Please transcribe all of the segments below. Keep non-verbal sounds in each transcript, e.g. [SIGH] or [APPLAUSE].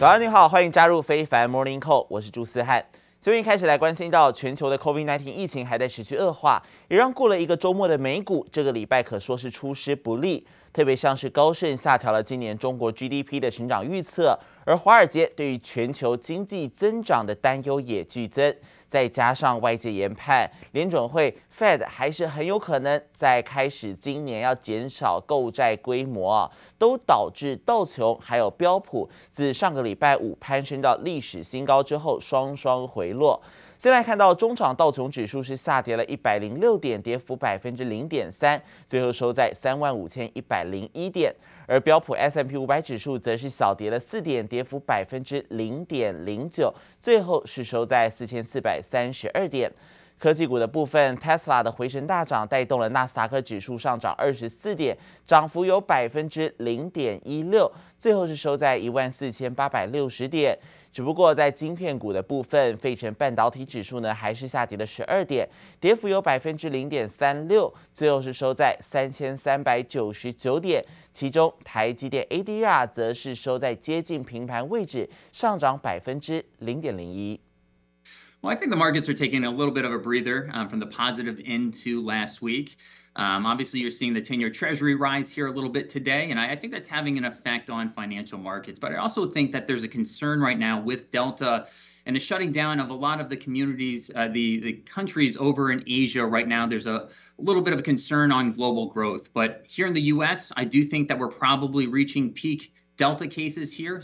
早安，你好，欢迎加入非凡 Morning Call，我是朱思翰。最近开始来关心到全球的 COVID-19 疫情还在持续恶化，也让过了一个周末的美股这个礼拜可说是出师不利。特别像是高盛下调了今年中国 GDP 的成长预测，而华尔街对于全球经济增长的担忧也剧增。再加上外界研判，联准会 Fed 还是很有可能在开始今年要减少购债规模，都导致道琼还有标普自上个礼拜五攀升到历史新高之后双双回落。现在看到中场道琼指数是下跌了一百零六点，跌幅百分之零点三，最后收在三万五千一百零一点。而标普 S M P 五百指数则是小跌了四点，跌幅百分之零点零九，最后是收在四千四百三十二点。科技股的部分，Tesla 的回神大涨，带动了纳斯达克指数上涨二十四点，涨幅有百分之零点一六，最后是收在一万四千八百六十点。只不过在晶片股的部分，费城半导体指数呢还是下跌了十二点，跌幅有百分之零点三六，最后是收在三千三百九十九点。其中台积电 ADR 则是收在接近平盘位置，上涨百分之零点零一。Well, I think the markets are taking a little bit of a breather um, from the positive into last week. Um, obviously, you're seeing the 10 year Treasury rise here a little bit today, and I, I, think that's having an effect on financial markets. But I also think that there's a concern right now with Delta and the shutting down of a lot of the communities, uh, the, the countries over in Asia right now. There's a, a little bit of a concern on global growth. But here in the US, I do think that we're probably reaching peak Delta cases here.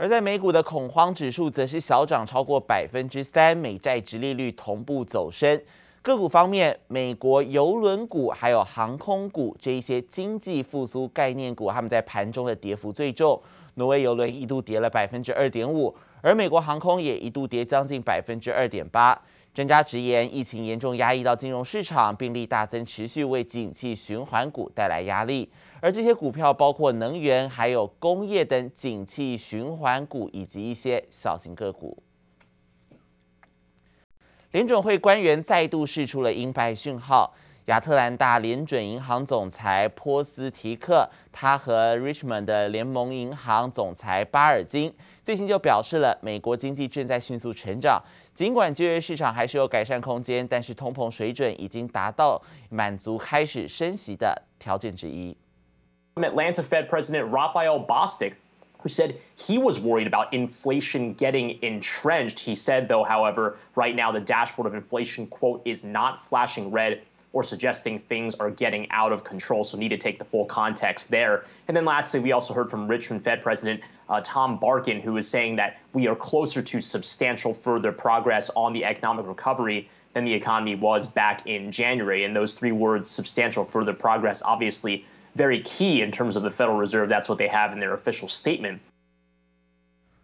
而在美股的恐慌指数则是小涨超过百分之三，美债直利率同步走升。个股方面，美国邮轮股还有航空股这一些经济复苏概念股，他们在盘中的跌幅最重。挪威邮轮一度跌了百分之二点五，而美国航空也一度跌将近百分之二点八。专家直言，疫情严重压抑到金融市场，病例大增，持续为景气循环股带来压力。而这些股票包括能源、还有工业等景气循环股，以及一些小型个股。联准会官员再度释出了鹰派讯号。亚特兰大联准银行总裁波斯提克，他和 Richmond 的联盟银行总裁巴尔金最近就表示了，美国经济正在迅速成长，尽管就业市场还是有改善空间，但是通膨水准已经达到满足开始升息的条件之一。Atlanta Fed President Raphael Bostic who said he was worried about inflation getting entrenched. He said, though, however, right now the dashboard of inflation, quote, is not flashing red or suggesting things are getting out of control. So, need to take the full context there. And then, lastly, we also heard from Richmond Fed President uh, Tom Barkin, who is saying that we are closer to substantial further progress on the economic recovery than the economy was back in January. And those three words, substantial further progress, obviously very key in terms of the Federal Reserve. That's what they have in their official statement.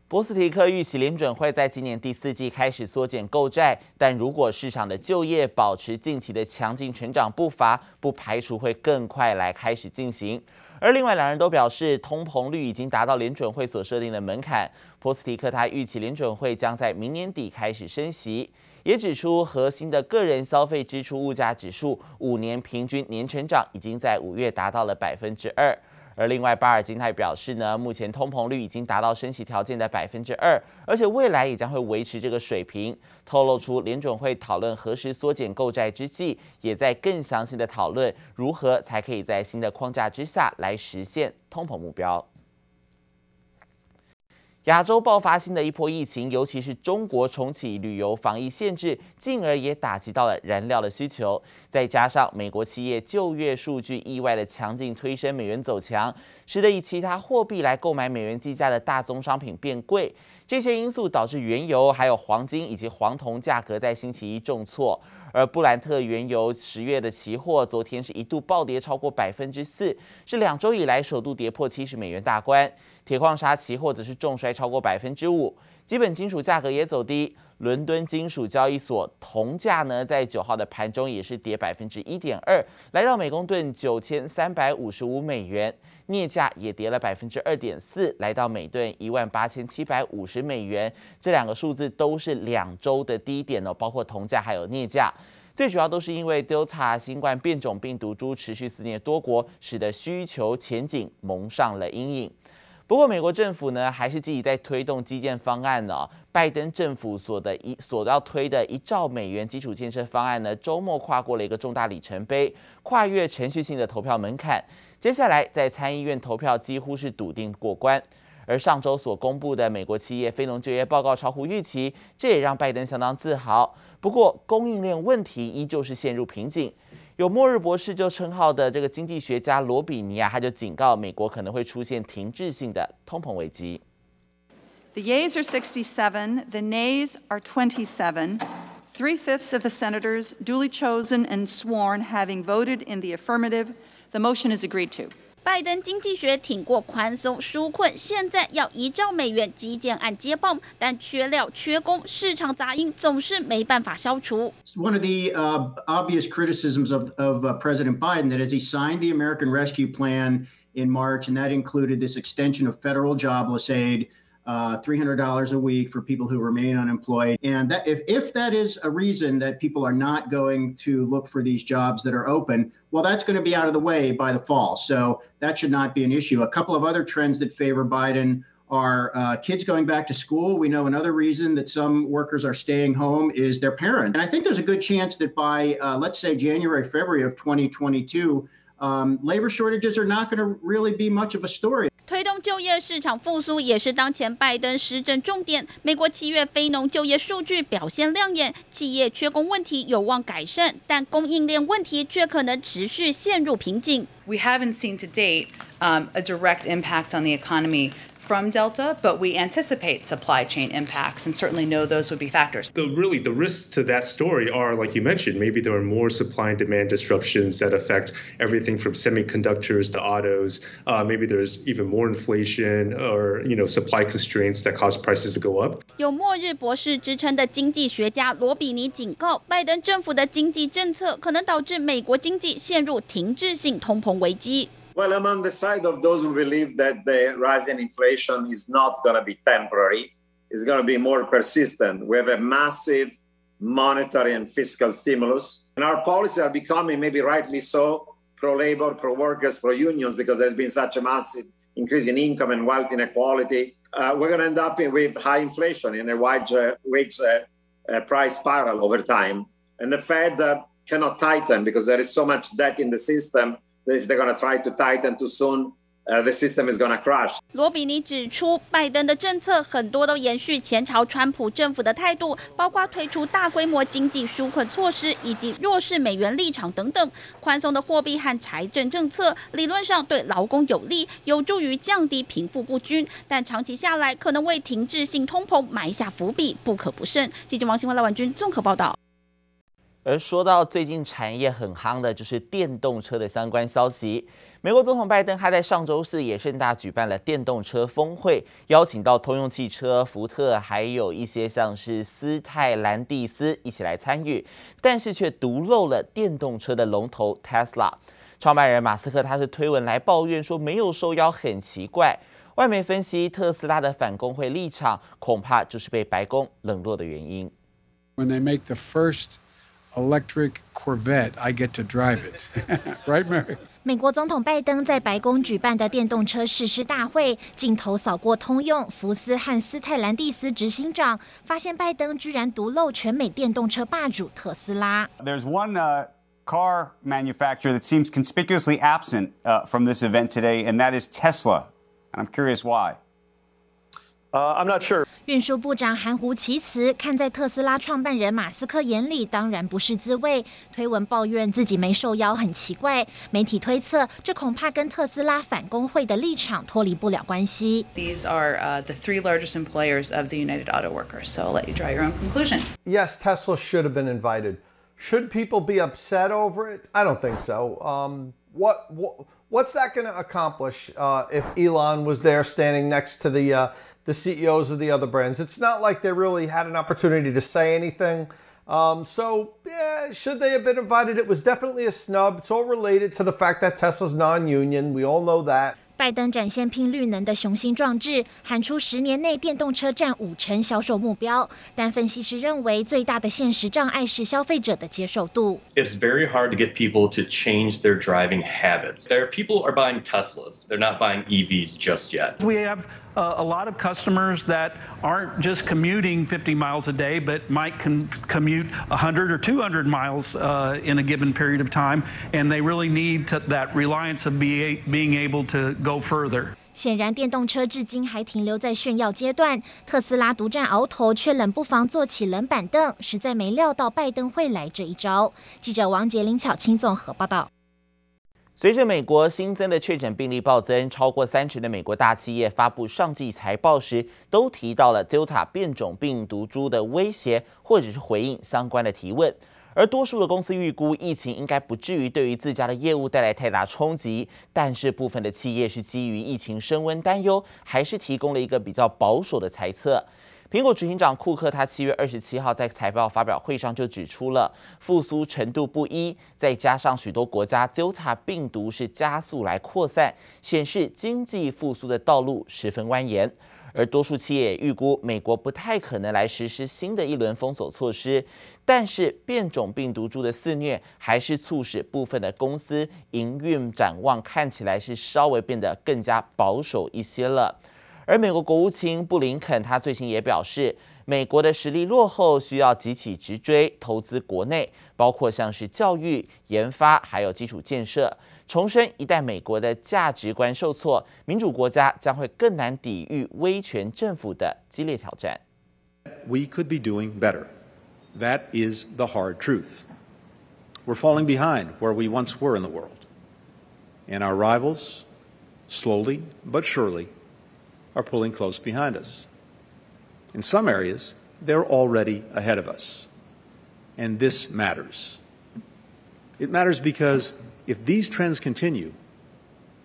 波斯提克预期联准会在今年第四季开始缩减购债，但如果市场的就业保持近期的强劲成长步伐，不排除会更快来开始进行。而另外两人都表示，通膨率已经达到联准会所设定的门槛。波斯提克他预期联准会将在明年底开始升息。也指出，核心的个人消费支出物价指数五年平均年成长已经在五月达到了百分之二。而另外，巴尔金泰表示呢，目前通膨率已经达到升息条件的百分之二，而且未来也将会维持这个水平。透露出联准会讨论何时缩减购债之际，也在更详细的讨论如何才可以在新的框架之下来实现通膨目标。亚洲爆发新的一波疫情，尤其是中国重启旅游防疫限制，进而也打击到了燃料的需求。再加上美国企业就业数据意外的强劲推升美元走强，使得以其他货币来购买美元计价的大宗商品变贵。这些因素导致原油、还有黄金以及黄铜价格在星期一重挫。而布兰特原油十月的期货昨天是一度暴跌超过百分之四，是两周以来首度跌破七十美元大关。铁矿砂期货则是重摔超过百分之五，基本金属价格也走低。伦敦金属交易所铜价呢，在九号的盘中也是跌百分之一点二，来到每公吨九千三百五十五美元。镍价也跌了百分之二点四，来到每吨一万八千七百五十美元。这两个数字都是两周的低点哦，包括铜价还有镍价。最主要都是因为 Delta 新冠变种病毒株持续肆虐多国，使得需求前景蒙上了阴影。不过，美国政府呢还是积极在推动基建方案呢、拜登政府所的一所要推的一兆美元基础建设方案呢，周末跨过了一个重大里程碑，跨越程序性的投票门槛。接下来在参议院投票几乎是笃定过关。而上周所公布的美国企业非农就业报告超乎预期，这也让拜登相当自豪。不过，供应链问题依旧是陷入瓶颈。有末日博士就称号的这个经济学家罗比尼啊，他就警告美国可能会出现停滞性的通膨危机。The yeas are 67, the nays are 27. Three fifths of the senators duly chosen and sworn having voted in the affirmative. The motion is agreed to. 拜登经济学挺过宽松纾困，现在要一兆美元基建案接棒，但缺料缺工，市场杂音总是没办法消除。One of the uh, obvious criticisms of, of uh, President Biden that as he signed the American Rescue Plan in March, and that included this extension of federal jobless aid. Uh, $300 a week for people who remain unemployed. And that, if, if that is a reason that people are not going to look for these jobs that are open, well, that's going to be out of the way by the fall. So that should not be an issue. A couple of other trends that favor Biden are uh, kids going back to school. We know another reason that some workers are staying home is their parents. And I think there's a good chance that by, uh, let's say, January, February of 2022, um, labor shortages are not going to really be much of a story. 推动就业市场复苏也是当前拜登施政重点。美国七月非农就业数据表现亮眼，企业缺工问题有望改善，但供应链问题却可能持续陷入瓶颈。We haven't seen to date um, a direct impact on the economy. from Delta, but we anticipate supply chain impacts and certainly know those would be factors. The really the risks to that story are, like you mentioned, maybe there are more supply and demand disruptions that affect everything from semiconductors to autos. Uh, maybe there's even more inflation or you know supply constraints that cause prices to go up. 有末日博士之称的经济学家罗比尼警告，拜登政府的经济政策可能导致美国经济陷入停滞性通膨危机。 Well, I'm on the side of those who believe that the rise in inflation is not going to be temporary, it's going to be more persistent. We have a massive monetary and fiscal stimulus, and our policies are becoming, maybe rightly so, pro labor, pro workers, pro unions, because there's been such a massive increase in income and wealth inequality. Uh, we're going to end up with high inflation and a wage, uh, wage uh, uh, price spiral over time. And the Fed uh, cannot tighten because there is so much debt in the system if they're going to try to tighten to soon, the system is going to crash. 罗比尼指出，拜登的政策很多都延续前朝川普政府的态度，包括推出大规模经济纾困措施以及弱势美元立场等等。宽松的货币和财政政策理论上对劳工有利，有助于降低贫富不均，但长期下来可能为停滞性通膨埋下伏笔，不可不慎。记者王新文、赖婉君综合报道。而说到最近产业很夯的，就是电动车的相关消息。美国总统拜登他在上周四也盛大举办了电动车峰会，邀请到通用汽车、福特，还有一些像是斯泰兰蒂斯一起来参与，但是却独漏了电动车的龙头 Tesla。创办人马斯克他是推文来抱怨说没有受邀很奇怪。外媒分析特斯拉的反工会立场，恐怕就是被白宫冷落的原因。When they make the first Electric Corvette, I get to drive it, [LAUGHS] right, Mary? 美国总统拜登在白宫举办的电动车试驾大会，镜头扫过通用、福斯和斯泰兰蒂斯执行长，发现拜登居然独漏全美电动车霸主特斯拉。There's one uh, car manufacturer that seems conspicuously absent uh, from this event today, and that is Tesla. And I'm curious why. Uh, I'm not sure. 运输部长含糊其辞，看在特斯拉创办人马斯克眼里，当然不是滋味。推文抱怨自己没受邀，很奇怪。媒体推测，这恐怕跟特斯拉反工会的立场脱离不了关系。These are uh, the three largest employers of the United Auto Workers, so I'll let you draw your own conclusion. Yes, Tesla should have been invited. Should people be upset over it? I don't think so. Um, what, what what's that going to accomplish uh, if Elon was there standing next to the uh, the CEOs of the other brands. It's not like they really had an opportunity to say anything. Um, so, yeah, should they have been invited? It was definitely a snub. It's all related to the fact that Tesla's non union. We all know that. 拜登展现拼绿能的雄心壮志，喊出十年内电动车占五成销售目标。但分析师认为，最大的现实障碍是消费者的接受度。It's very hard to get people to change their driving habits. There, people are buying Teslas. They're not buying EVs just yet. We have uh, a lot of customers that aren't just commuting 50 miles a day, but might com commute 100 or 200 miles uh, in a given period of time, and they really need to, that reliance of be, being able to go further. 显然，电动车至今还停留在炫耀阶段。特斯拉独占鳌头，却冷不防坐起冷板凳，实在没料到拜登会来这一招。记者王杰、林巧清综合报道。 随着美国新增的确诊病例暴增，超过三成的美国大企业发布上季财报时，都提到了 Delta 变种病毒株的威胁，或者是回应相关的提问。而多数的公司预估，疫情应该不至于对于自家的业务带来太大冲击。但是部分的企业是基于疫情升温担忧，还是提供了一个比较保守的猜测。苹果执行长库克，他七月二十七号在财报发表会上就指出了复苏程度不一，再加上许多国家纠察病毒是加速来扩散，显示经济复苏的道路十分蜿蜒。而多数企业也预估，美国不太可能来实施新的一轮封锁措施，但是变种病毒株的肆虐，还是促使部分的公司营运展望看起来是稍微变得更加保守一些了。而美国国务卿布林肯他最近也表示，美国的实力落后，需要急起直追投资国内，包括像是教育、研发，还有基础建设。重申，一旦美国的价值观受挫，民主国家将会更难抵御威权政府的激烈挑战。We could be doing better. That is the hard truth. We're falling behind where we once were in the world. And our rivals, slowly but surely, are pulling close behind us. In some areas, they're already ahead of us. And this matters. It matters because if these trends continue,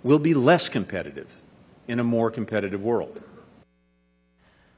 we'll be less competitive in a more competitive world.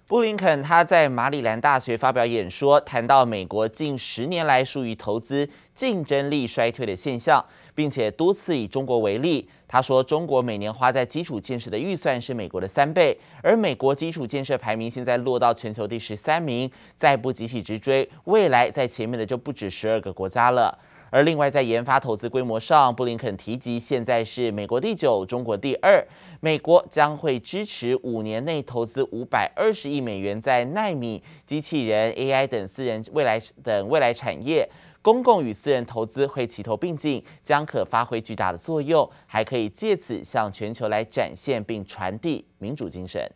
布林肯他在马里兰大学发表演说，谈到美国近十年来疏于投资、竞争力衰退的现象，并且多次以中国为例。他说，中国每年花在基础建设的预算是美国的三倍，而美国基础建设排名现在落到全球第十三名，再不急起直追，未来在前面的就不止十二个国家了。而另外，在研发投资规模上，布林肯提及，现在是美国第九，中国第二。美国将会支持五年内投资五百二十亿美元在奈米、机器人、AI 等私人未来等未来产业。公共与私人投资会齐头并进，将可发挥巨大的作用，还可以借此向全球来展现并传递民主精神。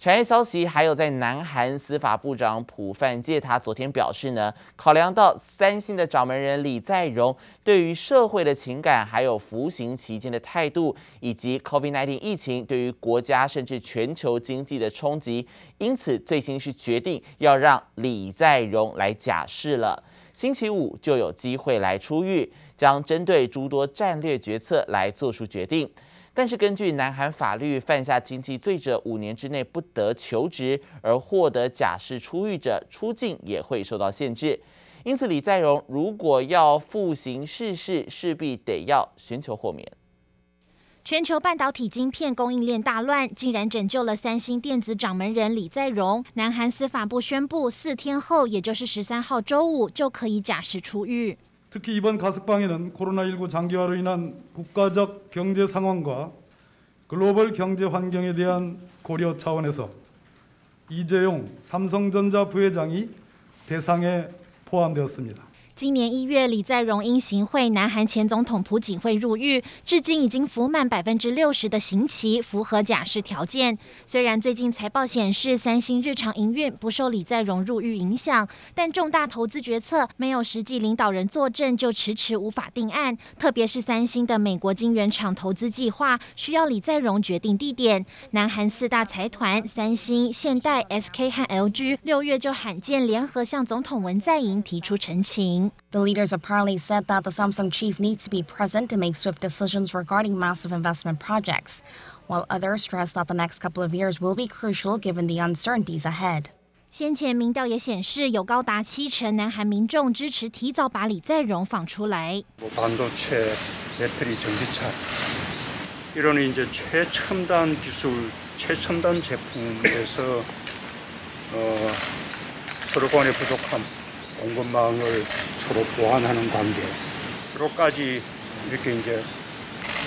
产业消息，还有在南韩司法部长朴范介，他昨天表示呢，考量到三星的掌门人李在镕对于社会的情感，还有服刑期间的态度，以及 COVID-19 疫情对于国家甚至全球经济的冲击，因此最新是决定要让李在镕来假释了，星期五就有机会来出狱，将针对诸多战略决策来做出决定。但是根据南韩法律，犯下经济罪者五年之内不得求职，而获得假释出狱者出境也会受到限制。因此，李在镕如果要复行视事，势必得要寻求豁免。全球半导体晶片供应链大乱，竟然拯救了三星电子掌门人李在镕。南韩司法部宣布，四天后，也就是十三号周五，就可以假释出狱。 특히 이번 가석방에는 코로나19 장기화로 인한 국가적 경제 상황과 글로벌 경제 환경에 대한 고려 차원에서 이재용 삼성전자 부회장이 대상에 포함되었습니다. 今年一月，李在镕因行贿南韩前总统朴槿惠入狱，至今已经服满百分之六十的刑期，符合假释条件。虽然最近财报显示三星日常营运不受李在镕入狱影响，但重大投资决策没有实际领导人坐镇，就迟迟无法定案。特别是三星的美国晶圆厂投资计划，需要李在镕决定地点。南韩四大财团三星、现代、SK 和 LG 六月就罕见联合向总统文在寅提出陈情。The leaders apparently said that the Samsung chief needs to be present to make swift decisions regarding massive investment projects, while others stressed that the next couple of years will be crucial given the uncertainties ahead. 先前民调也显示，有高达七成南韩民众支持提早把李在镕放出来。 반도체, 배터리, 전기차 이런 이제 최첨단 기술, 최첨단 제품에서 어, 서로 간의 부족함, 공급망을 서로 보완하는 관계로까지 이렇게 이제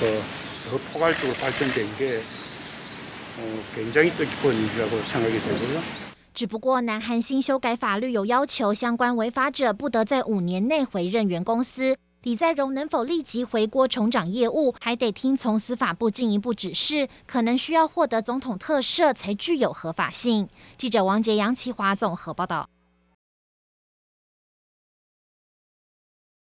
그, 더 포괄적으로 발전된 게 어, 굉장히 뜻깊은 일이라고 생각이 되고요. 只不过，南韩新修改法律有要求，相关违法者不得在五年内回任原公司。李在镕能否立即回锅重掌业务，还得听从司法部进一步指示，可能需要获得总统特赦才具有合法性。记者王杰、杨奇华综合报道。